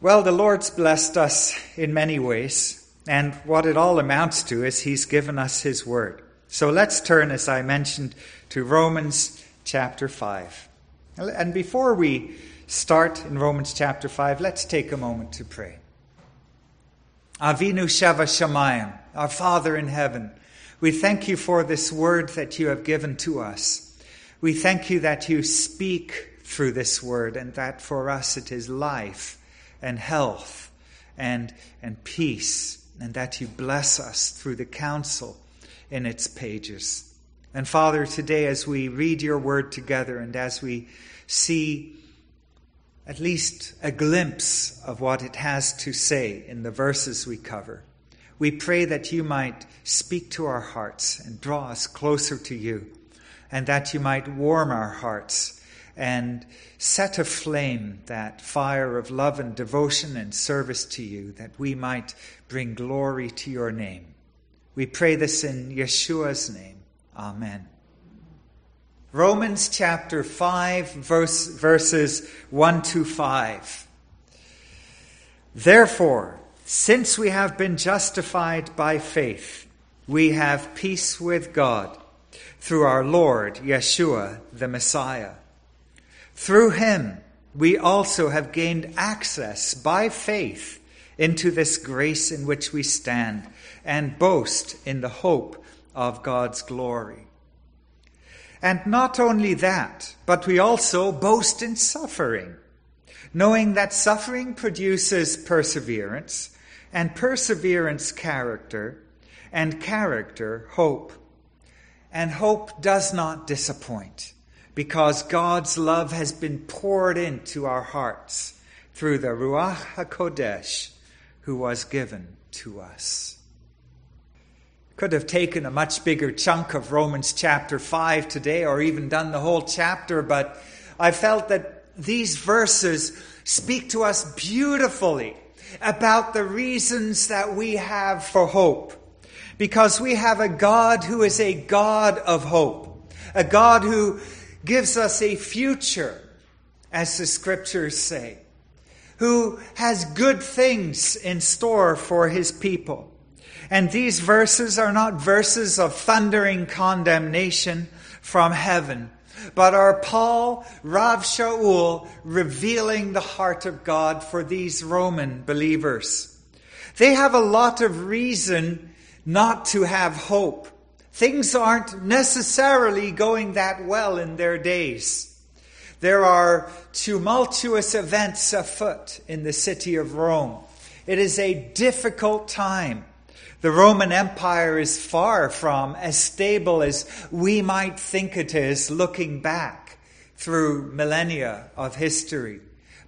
Well, the Lord's blessed us in many ways, and what it all amounts to is He's given us His Word. So let's turn, as I mentioned, to Romans chapter 5. And before we start in Romans chapter 5, let's take a moment to pray. Avinu Shebashamayim, our Father in heaven, we thank you for this word that you have given to us. We thank you that you speak through this word and that for us it is life and health and, and peace, and that you bless us through the counsel in its pages. And Father, today as we read your word together and as we see at least a glimpse of what it has to say in the verses we cover, we pray that you might speak to our hearts and draw us closer to you, and that you might warm our hearts and set aflame that fire of love and devotion and service to you, that we might bring glory to your name. We pray this in Yeshua's name. Amen. Romans chapter 5, verse, verses 1 to 5. Therefore, since we have been justified by faith, we have peace with God through our Lord Yeshua the Messiah through him, we also have gained access by faith into this grace in which we stand and boast in the hope of God's glory. And not only that, but we also boast in suffering, knowing that suffering produces perseverance, and perseverance, character, and character, hope. And hope does not disappoint because God's love has been poured into our hearts through the Ruach HaKodesh who was given to us. Could have taken a much bigger chunk of Romans chapter 5 today or even done the whole chapter, but I felt that these verses speak to us beautifully about the reasons that we have for hope. Because we have a God who is a God of hope, a God who gives us a future, as the scriptures say, who has good things in store for his people. And these verses are not verses of thundering condemnation from heaven, but are Paul, Rav Shaul, revealing the heart of God for these Roman believers. They have a lot of reason not to have hope. Things aren't necessarily going that well in their days. There are tumultuous events afoot in the city of Rome. It is a difficult time. The Roman Empire is far from as stable as we might think it is looking back through millennia of history.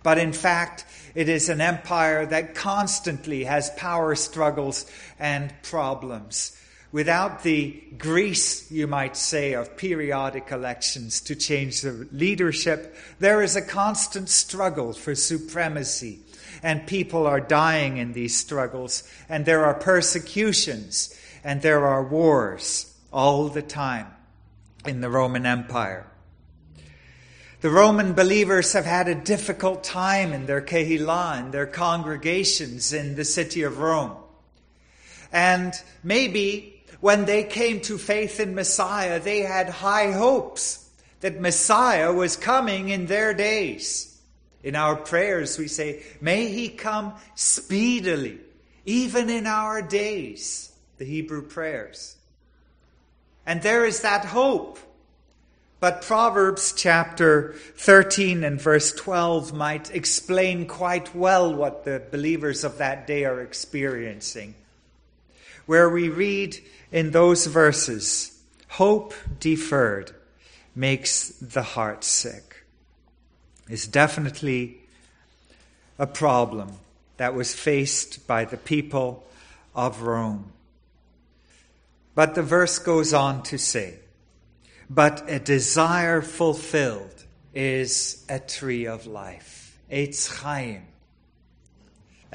But in fact, it is an empire that constantly has power struggles and problems without the grease, you might say, of periodic elections to change the leadership, there is a constant struggle for supremacy. And people are dying in these struggles, and there are persecutions, and there are wars all the time in the Roman Empire. The Roman believers have had a difficult time in their Kehillah, in their congregations in the city of Rome. And maybe when they came to faith in Messiah, they had high hopes that Messiah was coming in their days. In our prayers, we say, May he come speedily, even in our days, the Hebrew prayers. And there is that hope. But Proverbs chapter 13 and verse 12 might explain quite well what the believers of that day are experiencing. Where we read in those verses, hope deferred makes the heart sick. Is definitely a problem that was faced by the people of Rome. But the verse goes on to say, but a desire fulfilled is a tree of life. Eitz Chaim.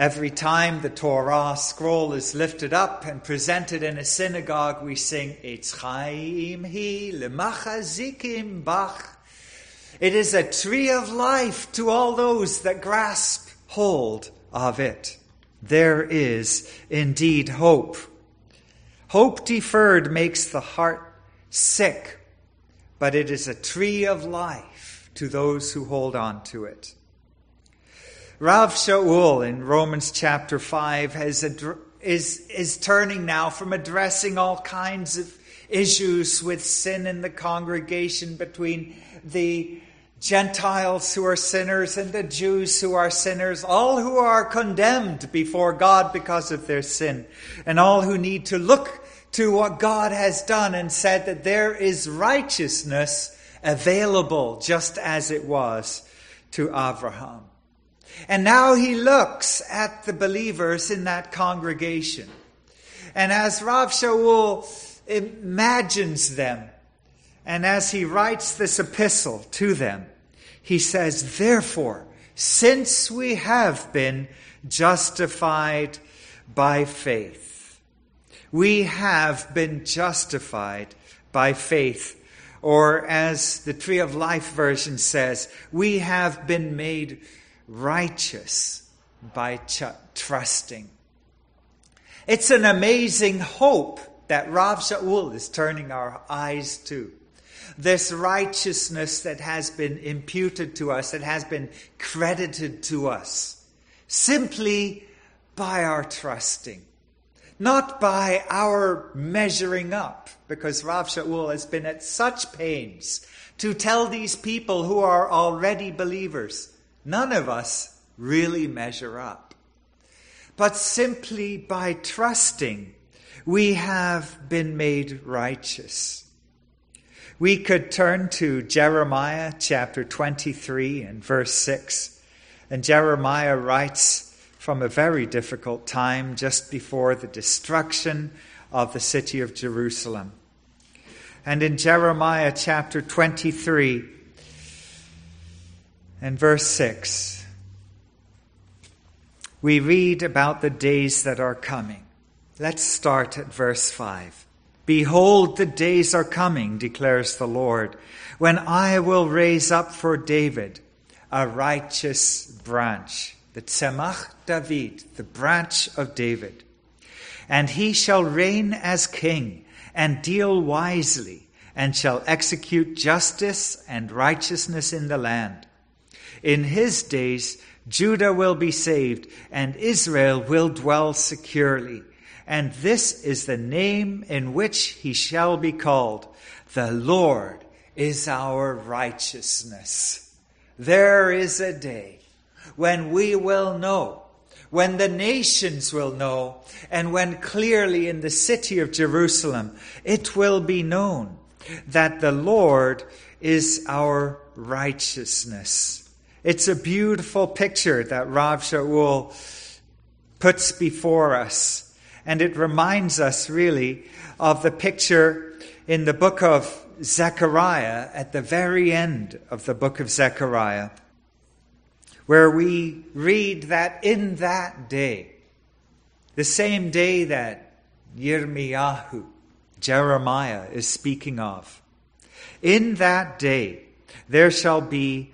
Every time the Torah scroll is lifted up and presented in a synagogue, we sing, Eitz Chaim hi lemachazikim bach. It is a tree of life to all those that grasp hold of it. There is indeed hope. Hope deferred makes the heart sick, but it is a tree of life to those who hold on to it. Rav Shaul in Romans chapter 5 has is, is turning now from addressing all kinds of issues with sin in the congregation between the Gentiles who are sinners and the Jews who are sinners, all who are condemned before God because of their sin, and all who need to look to what God has done and said that there is righteousness available just as it was to Abraham. And now he looks at the believers in that congregation. And as Rav Shaul imagines them, and as he writes this epistle to them, he says, Therefore, since we have been justified by faith, we have been justified by faith. Or as the Tree of Life version says, we have been made righteous by ch- trusting. It's an amazing hope that Rav Shaul is turning our eyes to. This righteousness that has been imputed to us, that has been credited to us, simply by our trusting, not by our measuring up, because Rav Shaul has been at such pains to tell these people who are already believers None of us really measure up. But simply by trusting, we have been made righteous. We could turn to Jeremiah chapter 23 and verse 6. And Jeremiah writes from a very difficult time just before the destruction of the city of Jerusalem. And in Jeremiah chapter 23, and verse 6, we read about the days that are coming. Let's start at verse 5. Behold, the days are coming, declares the Lord, when I will raise up for David a righteous branch, the Tzemach David, the branch of David. And he shall reign as king and deal wisely and shall execute justice and righteousness in the land. In his days, Judah will be saved and Israel will dwell securely. And this is the name in which he shall be called. The Lord is our righteousness. There is a day when we will know, when the nations will know, and when clearly in the city of Jerusalem it will be known that the Lord is our righteousness. It's a beautiful picture that Rav Shaul puts before us. And it reminds us really of the picture in the book of Zechariah at the very end of the book of Zechariah, where we read that in that day, the same day that Yirmiyahu, Jeremiah, is speaking of, in that day there shall be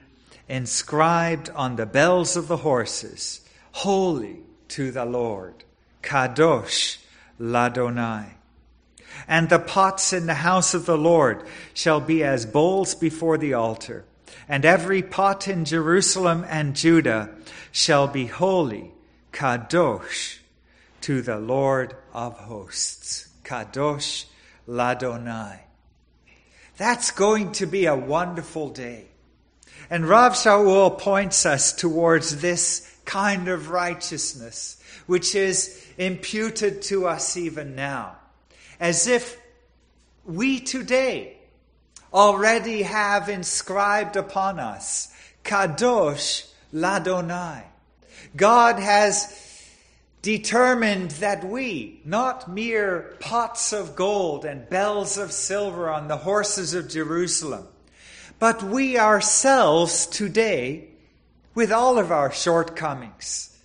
inscribed on the bells of the horses, Holy to the Lord, Kadosh Ladonai. And the pots in the house of the Lord shall be as bowls before the altar, and every pot in Jerusalem and Judah shall be holy, Kadosh, to the Lord of hosts. Kadosh Ladonai. That's going to be a wonderful day. And Rav Shaul points us towards this kind of righteousness, which is imputed to us even now, as if we today already have inscribed upon us Kadosh Ladonai. God has determined that we, not mere pots of gold and bells of silver on the horses of Jerusalem, but we ourselves today, with all of our shortcomings,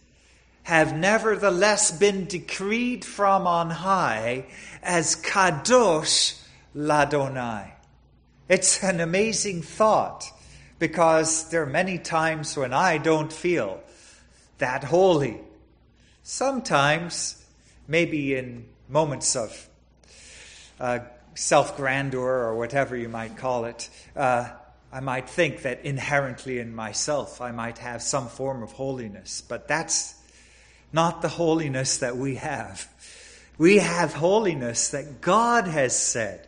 have nevertheless been decreed from on high as Kadosh Ladonai. It's an amazing thought because there are many times when I don't feel that holy. Sometimes, maybe in moments of uh, self grandeur or whatever you might call it, uh, I might think that inherently in myself I might have some form of holiness, but that's not the holiness that we have. We have holiness that God has said.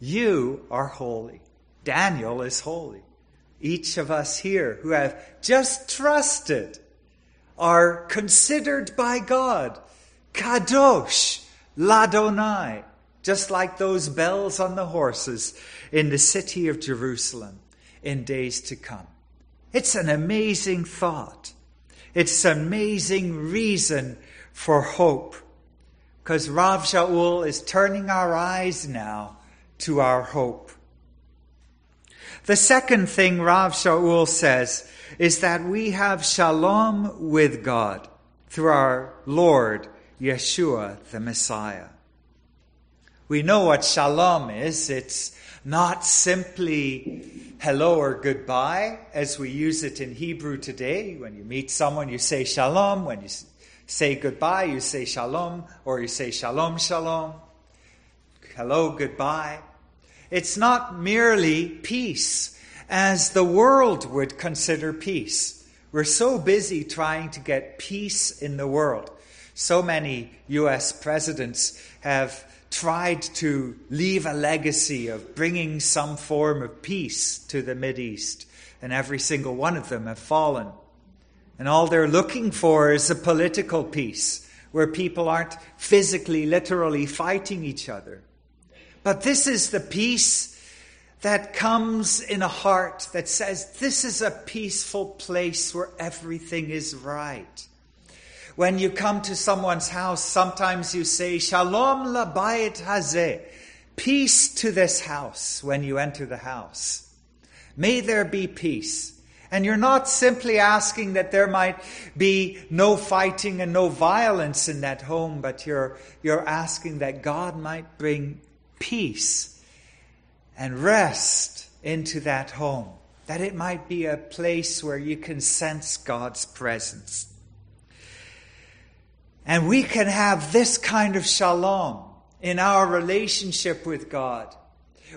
You are holy. Daniel is holy. Each of us here who have just trusted are considered by God kadosh, ladonai, just like those bells on the horses in the city of Jerusalem in days to come. It's an amazing thought. It's an amazing reason for hope. Because Rav Shaul is turning our eyes now to our hope. The second thing Rav Shaul says is that we have shalom with God through our Lord Yeshua the Messiah. We know what shalom is. It's not simply hello or goodbye as we use it in Hebrew today. When you meet someone, you say shalom. When you say goodbye, you say shalom, or you say shalom, shalom. Hello, goodbye. It's not merely peace as the world would consider peace. We're so busy trying to get peace in the world. So many U.S. presidents have tried to leave a legacy of bringing some form of peace to the East, and every single one of them have fallen. And all they're looking for is a political peace where people aren't physically, literally fighting each other. But this is the peace that comes in a heart that says, This is a peaceful place where everything is right. When you come to someone's house, sometimes you say, Shalom labayit hazeh. Peace to this house when you enter the house. May there be peace. And you're not simply asking that there might be no fighting and no violence in that home, but you're, you're asking that God might bring peace and rest into that home, that it might be a place where you can sense God's presence. And we can have this kind of shalom in our relationship with God,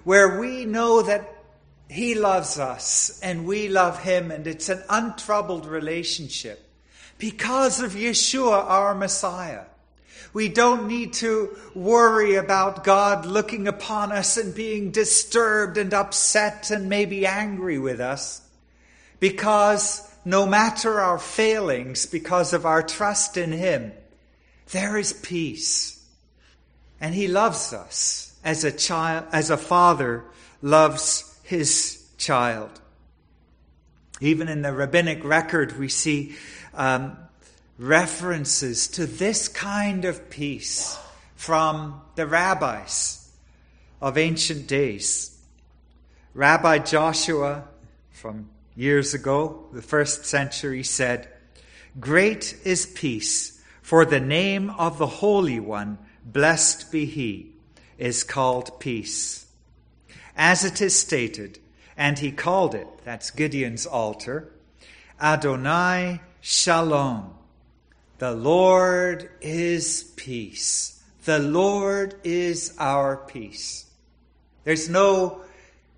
where we know that He loves us and we love Him, and it's an untroubled relationship because of Yeshua, our Messiah. We don't need to worry about God looking upon us and being disturbed and upset and maybe angry with us because no matter our failings, because of our trust in Him, there is peace. And he loves us as a child, as a father loves his child. Even in the rabbinic record, we see um, references to this kind of peace from the rabbis of ancient days. Rabbi Joshua, from years ago, the first century, said, Great is peace for the name of the Holy One, blessed be He, is called peace. As it is stated, and he called it, that's Gideon's altar, Adonai Shalom. The Lord is peace. The Lord is our peace. There's no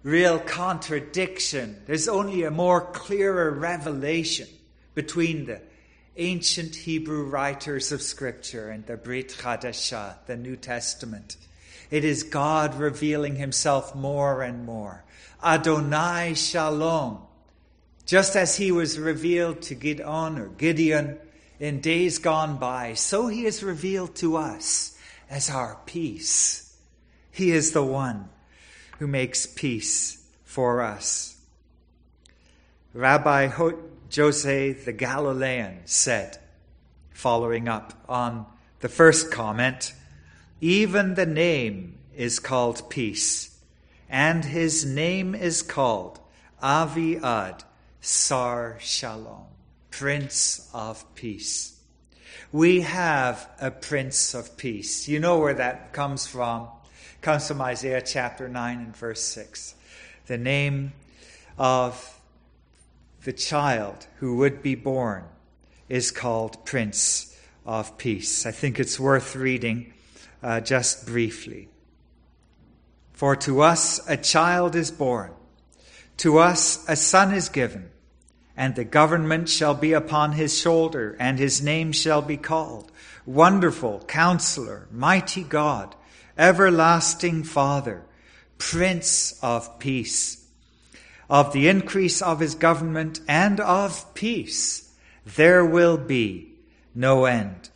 real contradiction. There's only a more clearer revelation between the ancient Hebrew writers of Scripture and the Brit Chadashah, the New Testament. It is God revealing himself more and more. Adonai Shalom. Just as he was revealed to Gideon or Gideon in days gone by, so he is revealed to us as our peace. He is the one who makes peace for us. Rabbi Jose the Galilean said, following up on the first comment, even the name is called peace, and his name is called Aviad Sar Shalom, Prince of Peace. We have a Prince of Peace. You know where that comes from. It comes from Isaiah chapter 9 and verse 6. The name of the child who would be born is called Prince of Peace. I think it's worth reading uh, just briefly. For to us a child is born, to us a son is given, and the government shall be upon his shoulder, and his name shall be called Wonderful Counselor, Mighty God, Everlasting Father, Prince of Peace. Of the increase of his government and of peace, there will be no end.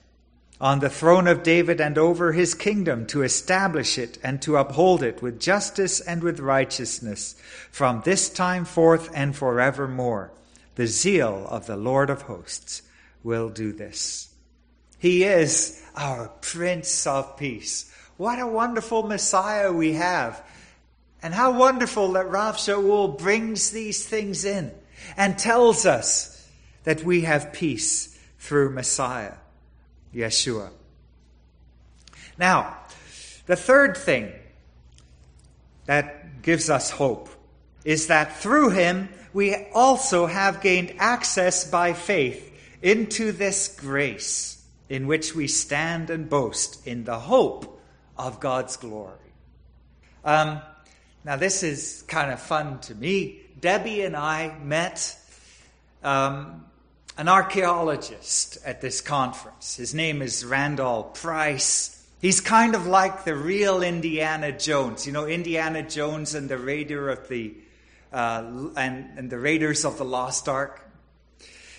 On the throne of David and over his kingdom to establish it and to uphold it with justice and with righteousness from this time forth and forevermore. The zeal of the Lord of hosts will do this. He is our Prince of Peace. What a wonderful Messiah we have. And how wonderful that Rav Shaul brings these things in and tells us that we have peace through Messiah, Yeshua. Now, the third thing that gives us hope is that through him we also have gained access by faith into this grace in which we stand and boast in the hope of God's glory. Um, now, this is kind of fun to me. Debbie and I met um, an archaeologist at this conference. His name is Randall Price. He's kind of like the real Indiana Jones. You know, Indiana Jones and the Raider of the uh, and, and the Raiders of the Lost Ark.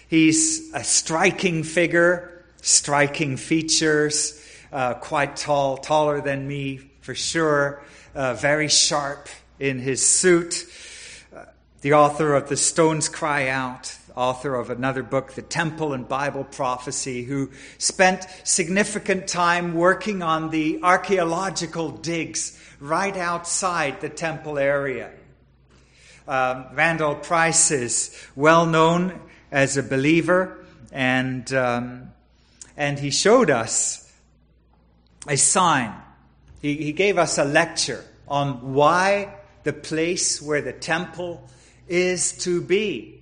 He's a striking figure, striking features, uh, quite tall, taller than me for sure, uh, very sharp in his suit. Uh, the author of The Stones Cry Out, author of another book, The Temple and Bible Prophecy, who spent significant time working on the archaeological digs right outside the temple area. Um, Randall Price is well known as a believer, and, um, and he showed us a sign. He, he gave us a lecture on why the place where the temple is to be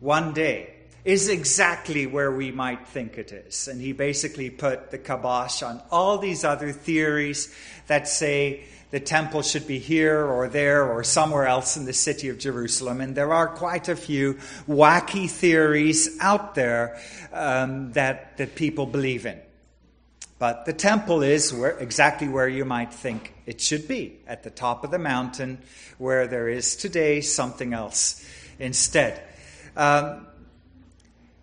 one day is exactly where we might think it is. And he basically put the kibosh on all these other theories that say the temple should be here or there or somewhere else in the city of Jerusalem. And there are quite a few wacky theories out there um, that, that people believe in. But the temple is where, exactly where you might think it should be, at the top of the mountain, where there is today something else instead. Um,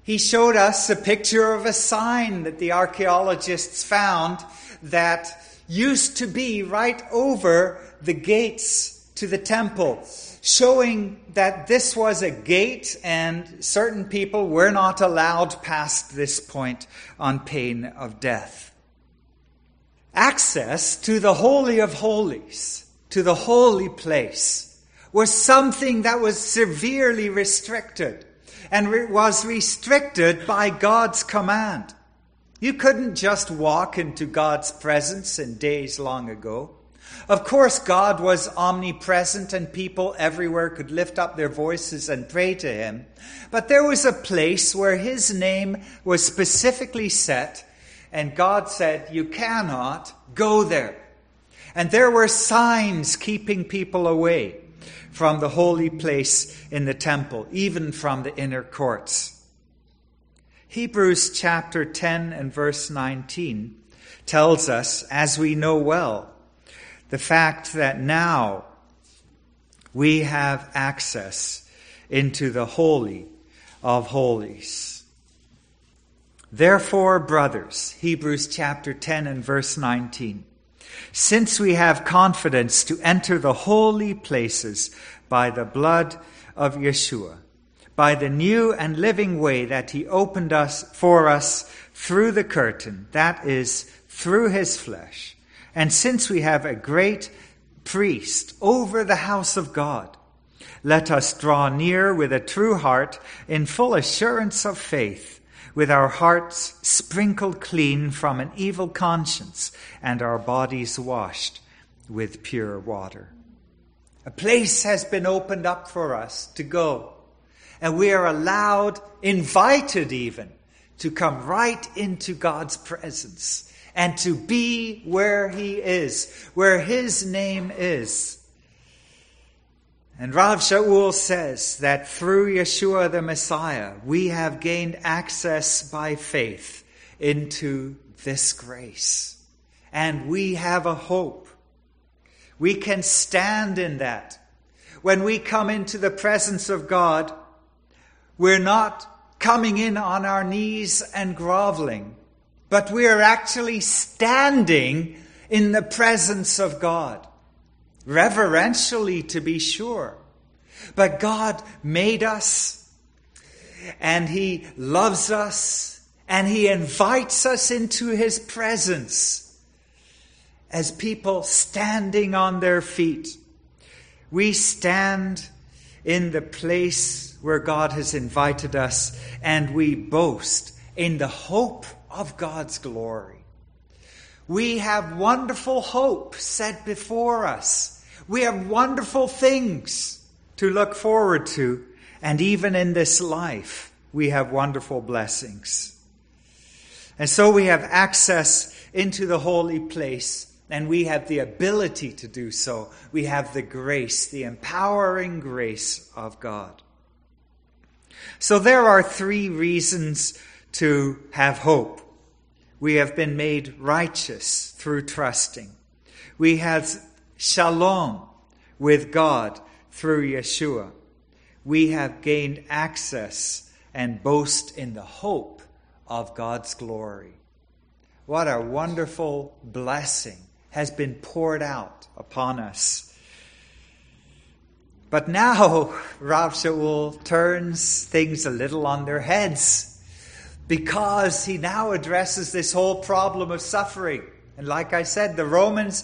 he showed us a picture of a sign that the archaeologists found that used to be right over the gates to the temple, showing that this was a gate and certain people were not allowed past this point on pain of death. Access to the Holy of Holies, to the holy place, was something that was severely restricted and re- was restricted by God's command. You couldn't just walk into God's presence in days long ago. Of course, God was omnipresent and people everywhere could lift up their voices and pray to Him. But there was a place where His name was specifically set, and God said, You cannot go there. And there were signs keeping people away from the holy place in the temple, even from the inner courts. Hebrews chapter 10 and verse 19 tells us, as we know well, the fact that now we have access into the Holy of Holies. Therefore, brothers, Hebrews chapter 10 and verse 19, since we have confidence to enter the holy places by the blood of Yeshua, by the new and living way that he opened us for us through the curtain, that is, through his flesh. And since we have a great priest over the house of God, let us draw near with a true heart in full assurance of faith with our hearts sprinkled clean from an evil conscience and our bodies washed with pure water. A place has been opened up for us to go, and we are allowed, invited even, to come right into God's presence and to be where He is, where His name is. And Rav Shaul says that through Yeshua the Messiah, we have gained access by faith into this grace. And we have a hope. We can stand in that. When we come into the presence of God, we're not coming in on our knees and groveling, but we are actually standing in the presence of God. Reverentially, to be sure. But God made us, and He loves us, and He invites us into His presence as people standing on their feet. We stand in the place where God has invited us, and we boast in the hope of God's glory. We have wonderful hope set before us. We have wonderful things to look forward to. And even in this life, we have wonderful blessings. And so we have access into the holy place and we have the ability to do so. We have the grace, the empowering grace of God. So there are three reasons to have hope. We have been made righteous through trusting. We have shalom with God through Yeshua. We have gained access and boast in the hope of God's glory. What a wonderful blessing has been poured out upon us. But now Rav Shaul turns things a little on their heads because he now addresses this whole problem of suffering. And like I said, the Romans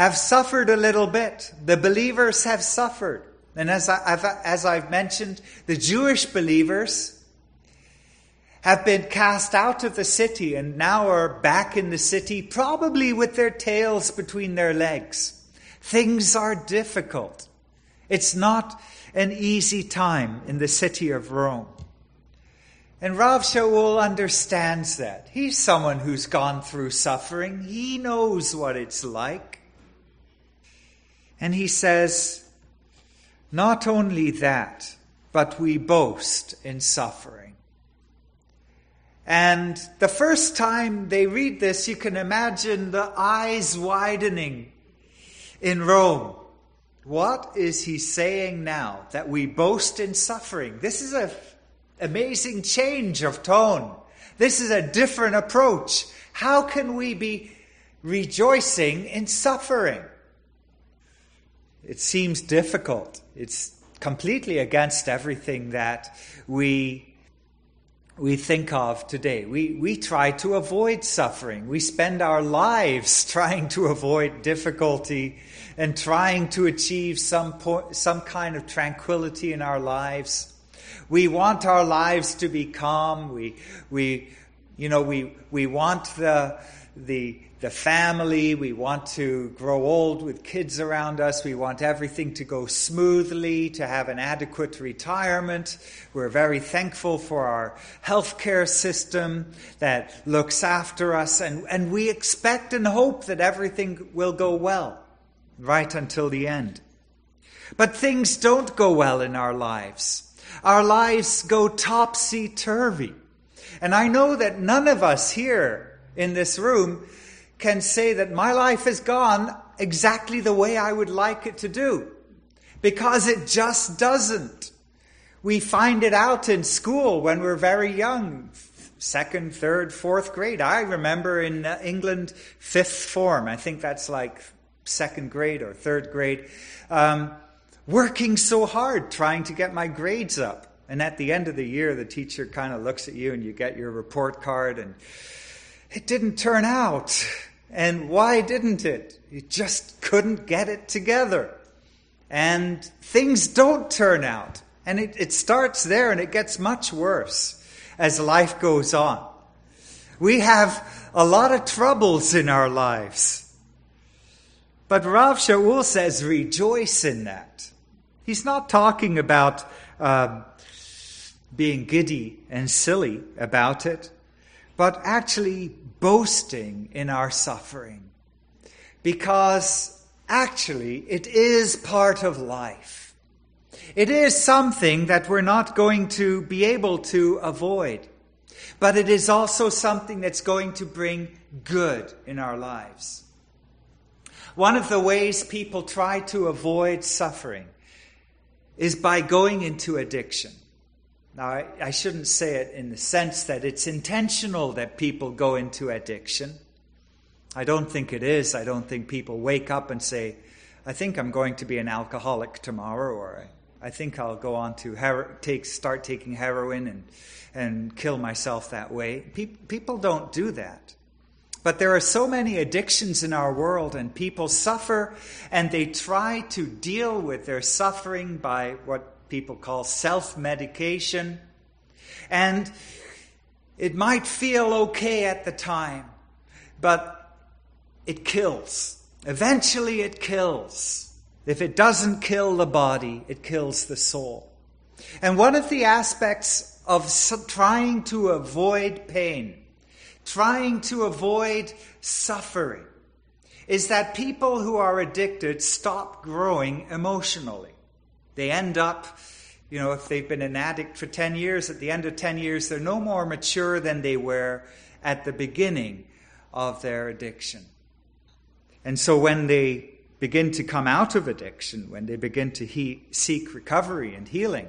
have suffered a little bit. The believers have suffered. And as, I, have as I've mentioned, the Jewish believers have been cast out of the city and now are back in the city, probably with their tails between their legs. Things are difficult. It's not an easy time in the city of Rome. And Rav Shaul understands that. He's someone who's gone through suffering. He knows what it's like. And he says, not only that, but we boast in suffering. And the first time they read this, you can imagine the eyes widening in Rome. What is he saying now? That we boast in suffering. This is an amazing change of tone. This is a different approach. How can we be rejoicing in suffering? It seems difficult. It's completely against everything that we we think of today. We, we try to avoid suffering. We spend our lives trying to avoid difficulty and trying to achieve some, po- some kind of tranquility in our lives. We want our lives to be calm. We, we, you know, we, we want the, the, the family. We want to grow old with kids around us. We want everything to go smoothly, to have an adequate retirement. We're very thankful for our healthcare system that looks after us. And, and we expect and hope that everything will go well right until the end. But things don't go well in our lives. Our lives go topsy turvy. And I know that none of us here in this room can say that my life has gone exactly the way I would like it to do. Because it just doesn't. We find it out in school when we're very young. Second, third, fourth grade. I remember in uh, England, fifth form. I think that's like second grade or third grade. Um, working so hard trying to get my grades up. And at the end of the year, the teacher kind of looks at you and you get your report card and it didn't turn out. And why didn't it? You just couldn't get it together. And things don't turn out. And it, it starts there and it gets much worse as life goes on. We have a lot of troubles in our lives. But Rav Shaul says, rejoice in that. He's not talking about, uh, being giddy and silly about it, but actually boasting in our suffering. Because actually, it is part of life. It is something that we're not going to be able to avoid. But it is also something that's going to bring good in our lives. One of the ways people try to avoid suffering is by going into addiction. Now, I, I, shouldn't say it in the sense that it's intentional that people go into addiction. I don't think it is. I don't think people wake up and say, I think I'm going to be an alcoholic tomorrow, or I think I'll go on to take, start taking heroin and, and kill myself that way. Pe- people don't do that. But there are so many addictions in our world, and people suffer, and they try to deal with their suffering by what people call self medication. And it might feel okay at the time, but it kills. Eventually, it kills. If it doesn't kill the body, it kills the soul. And one of the aspects of trying to avoid pain trying to avoid suffering is that people who are addicted stop growing emotionally. They end up, you know, if they've been an addict for 10 years, at the end of 10 years, they're no more mature than they were at the beginning of their addiction. And so when they begin to come out of addiction, when they begin to he- seek recovery and healing,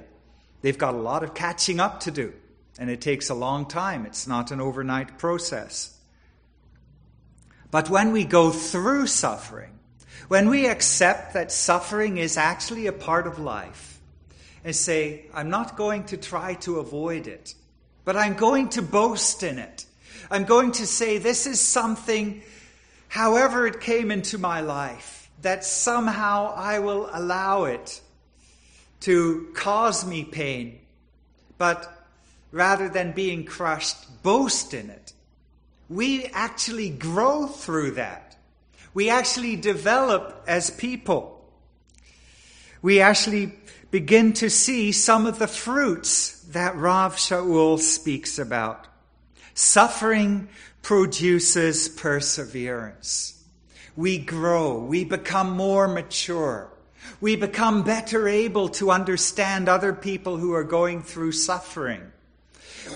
they've got a lot of catching up to do and it takes a long time. It's not an overnight process. But when we go through suffering, when we accept that suffering is actually a part of life, and say, I'm not going to try to avoid it, but I'm going to boast in it. I'm going to say, this is something, however it came into my life, that somehow I will allow it to cause me pain, but rather than being crushed, boast in it. We actually grow through that. We actually develop as people. We actually begin to see some of the fruits that Rav Shaul speaks about. Suffering produces perseverance. We grow. We become more mature. We become better able to understand other people who are going through suffering.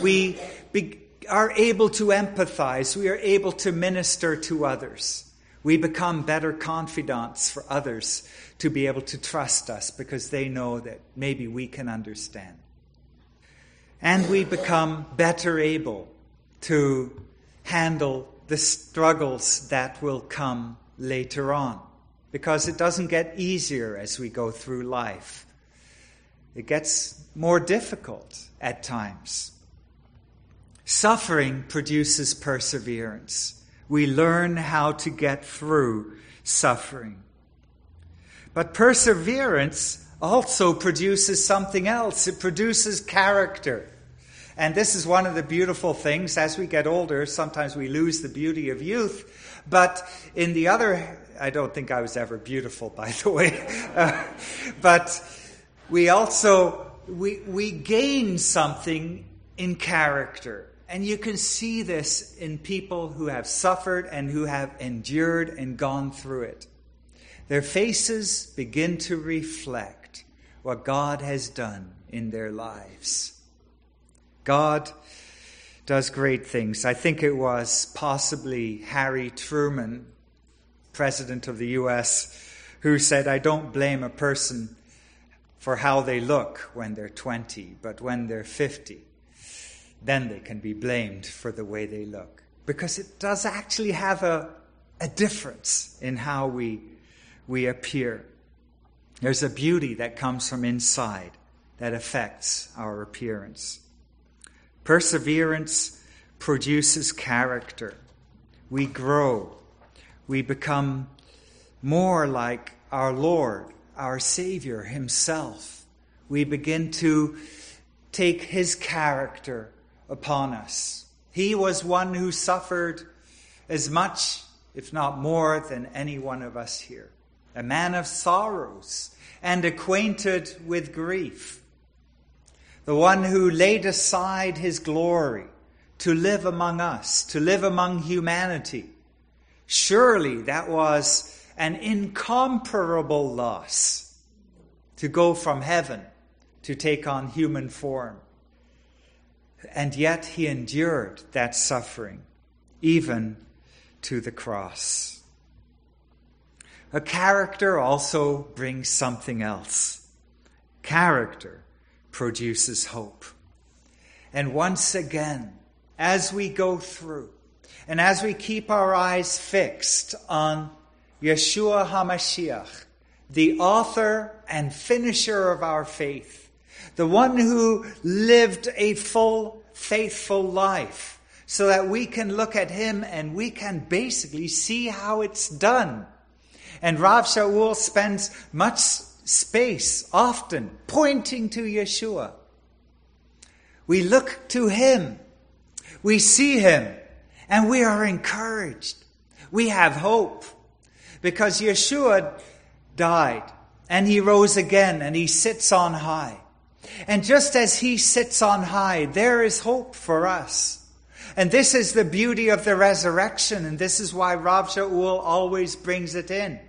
We be, are able to empathize. We are able to minister to others. We become better confidants for others to be able to trust us because they know that maybe we can understand. And we become better able to handle the struggles that will come later on because it doesn't get easier as we go through life. It gets more difficult at times. Suffering produces perseverance. We learn how to get through suffering. But perseverance also produces something else. It produces character. And this is one of the beautiful things. As we get older, sometimes we lose the beauty of youth. But in the other, I don't think I was ever beautiful, by the way. Uh, but we also, we, we gain something in character. And you can see this in people who have suffered and who have endured and gone through it. Their faces begin to reflect what God has done in their lives. God does great things. I think it was possibly Harry Truman, President of the U.S., who said, I don't blame a person for how they look when they're 20, but when they're 50 then they can be blamed for the way they look. Because it does actually have a, a difference in how we, we appear. There's a beauty that comes from inside that affects our appearance. Perseverance produces character. We grow. We become more like our Lord, our Savior Himself. We begin to take His character upon us. He was one who suffered as much, if not more, than any one of us here. A man of sorrows and acquainted with grief. the one who laid aside his glory to live among us, to live among humanity. Surely that was an incomparable loss to go from heaven to take on human form. And yet he endured that suffering, even to the cross. A character also brings something else. Character produces hope. And once again, as we go through, and as we keep our eyes fixed on Yeshua HaMashiach, the author and finisher of our faith, the one who lived a full, faithful life, so that we can look at him and we can basically see how it's done. And Rav Shaul spends much space, often pointing to Yeshua. We look to him, we see him, and we are encouraged. We have hope because Yeshua died and he rose again and he sits on high. And just as he sits on high, there is hope for us. And this is the beauty of the resurrection, and this is why Rav Shaul always brings it in.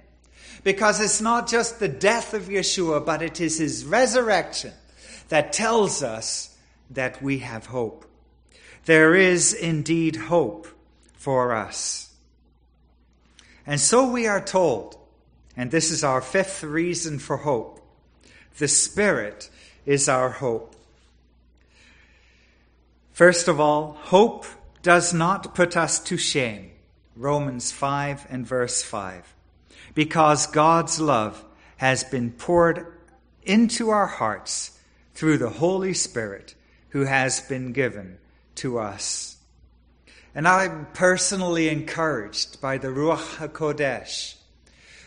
Because it's not just the death of Yeshua, but it is his resurrection that tells us that we have hope. There is indeed hope for us. And so we are told, and this is our fifth reason for hope the Spirit is our hope. First of all, hope does not put us to shame. Romans 5 and verse 5 because God's love has been poured into our hearts through the Holy Spirit who has been given to us. And I'm personally encouraged by the Ruach HaKodesh,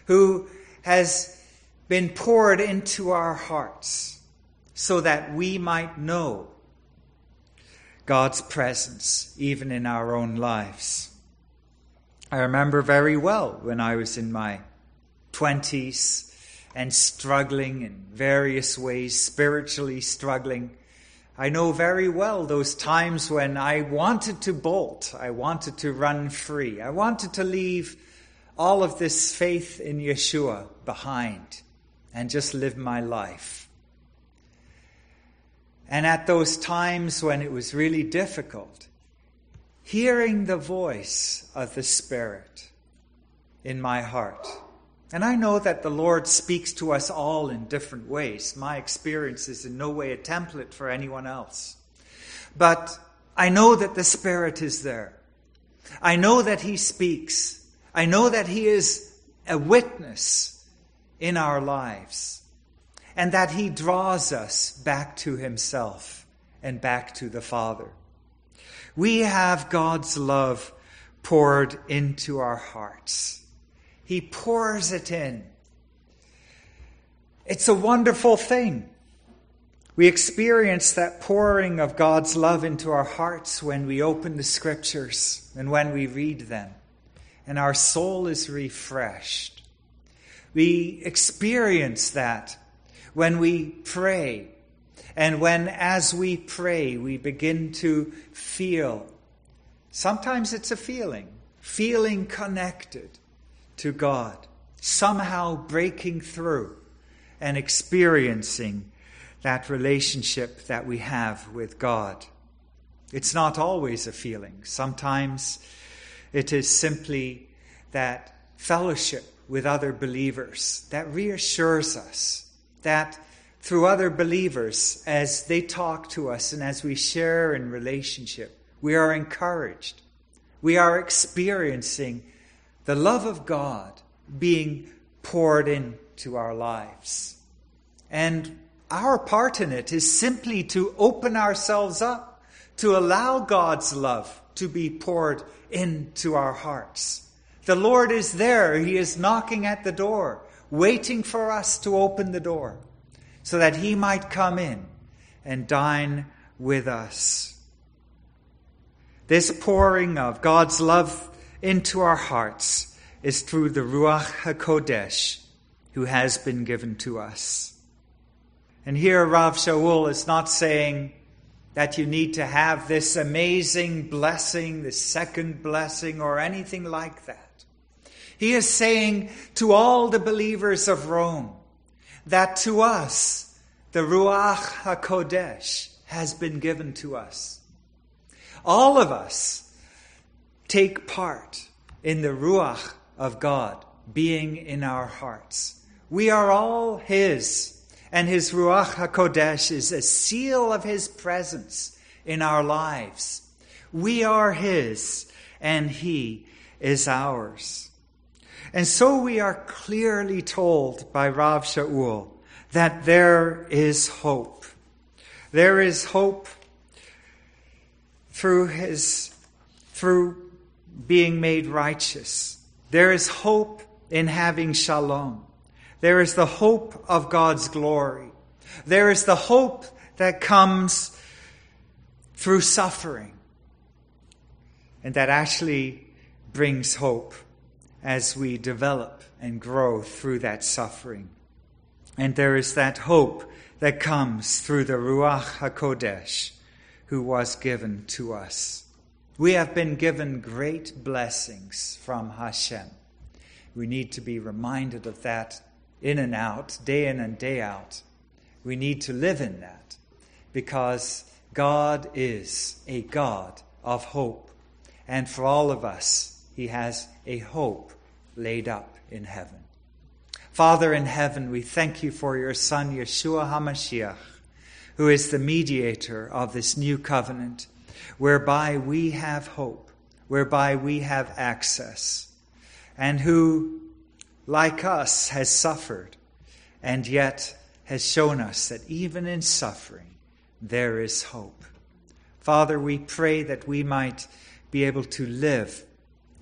who has been poured into our hearts so that we might know God's presence even in our own lives. I remember very well when I was in my 20s and struggling in various ways, spiritually struggling. I know very well those times when I wanted to bolt, I wanted to run free, I wanted to leave all of this faith in Yeshua behind and just live my life. And at those times when it was really difficult, hearing the voice of the Spirit in my heart and I know that the Lord speaks to us all in different ways. My experience is in no way a template for anyone else. But I know that the Spirit is there. I know that He speaks. I know that He is a witness in our lives. And that He draws us back to Himself and back to the Father. We have God's love poured into our hearts. He pours it in. It's a wonderful thing. We experience that pouring of God's love into our hearts when we open the scriptures and when we read them, and our soul is refreshed. We experience that when we pray, and when, as we pray, we begin to feel. Sometimes it's a feeling, feeling connected to God, somehow breaking through and experiencing that relationship that we have with God. It's not always a feeling. Sometimes it is simply that fellowship with other believers that reassures us that through other believers, as they talk to us and as we share in relationship, we are encouraged. We are experiencing the love of God being poured into our lives. And our part in it is simply to open ourselves up, to allow God's love to be poured into our hearts. The Lord is there. He is knocking at the door, waiting for us to open the door so that He might come in and dine with us. This pouring of God's love into our hearts is through the Ruach HaKodesh who has been given to us. And here Rav Shaul is not saying that you need to have this amazing blessing, this second blessing, or anything like that. He is saying to all the believers of Rome that to us, the Ruach HaKodesh has been given to us. All of us take part in the Ruach of God being in our hearts. We are all His and his Ruach HaKodesh is a seal of his presence in our lives. We are his, and he is ours. And so we are clearly told by Rav Shaul that there is hope. There is hope through his, through being made righteous. There is hope in having shalom. There is the hope of God's glory. There is the hope that comes through suffering and that actually brings hope as we develop and grow through that suffering. And there is that hope that comes through the Ruach HaKodesh who was given to us. We have been given great blessings from Hashem. We need to be reminded of that in and out, day in and day out. We need to live in that because God is a God of hope. And for all of us, He has a hope laid up in heaven. Father in heaven, we thank you for your Son, Yeshua HaMashiach, who is the mediator of this new covenant, whereby we have hope, whereby we have access, and who like us, has suffered, and yet has shown us that even in suffering, there is hope. Father, we pray that we might be able to live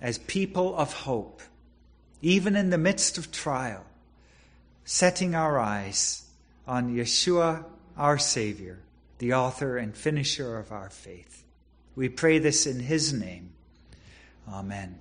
as people of hope, even in the midst of trial, setting our eyes on Yeshua, our Savior, the author and finisher of our faith. We pray this in His name. Amen.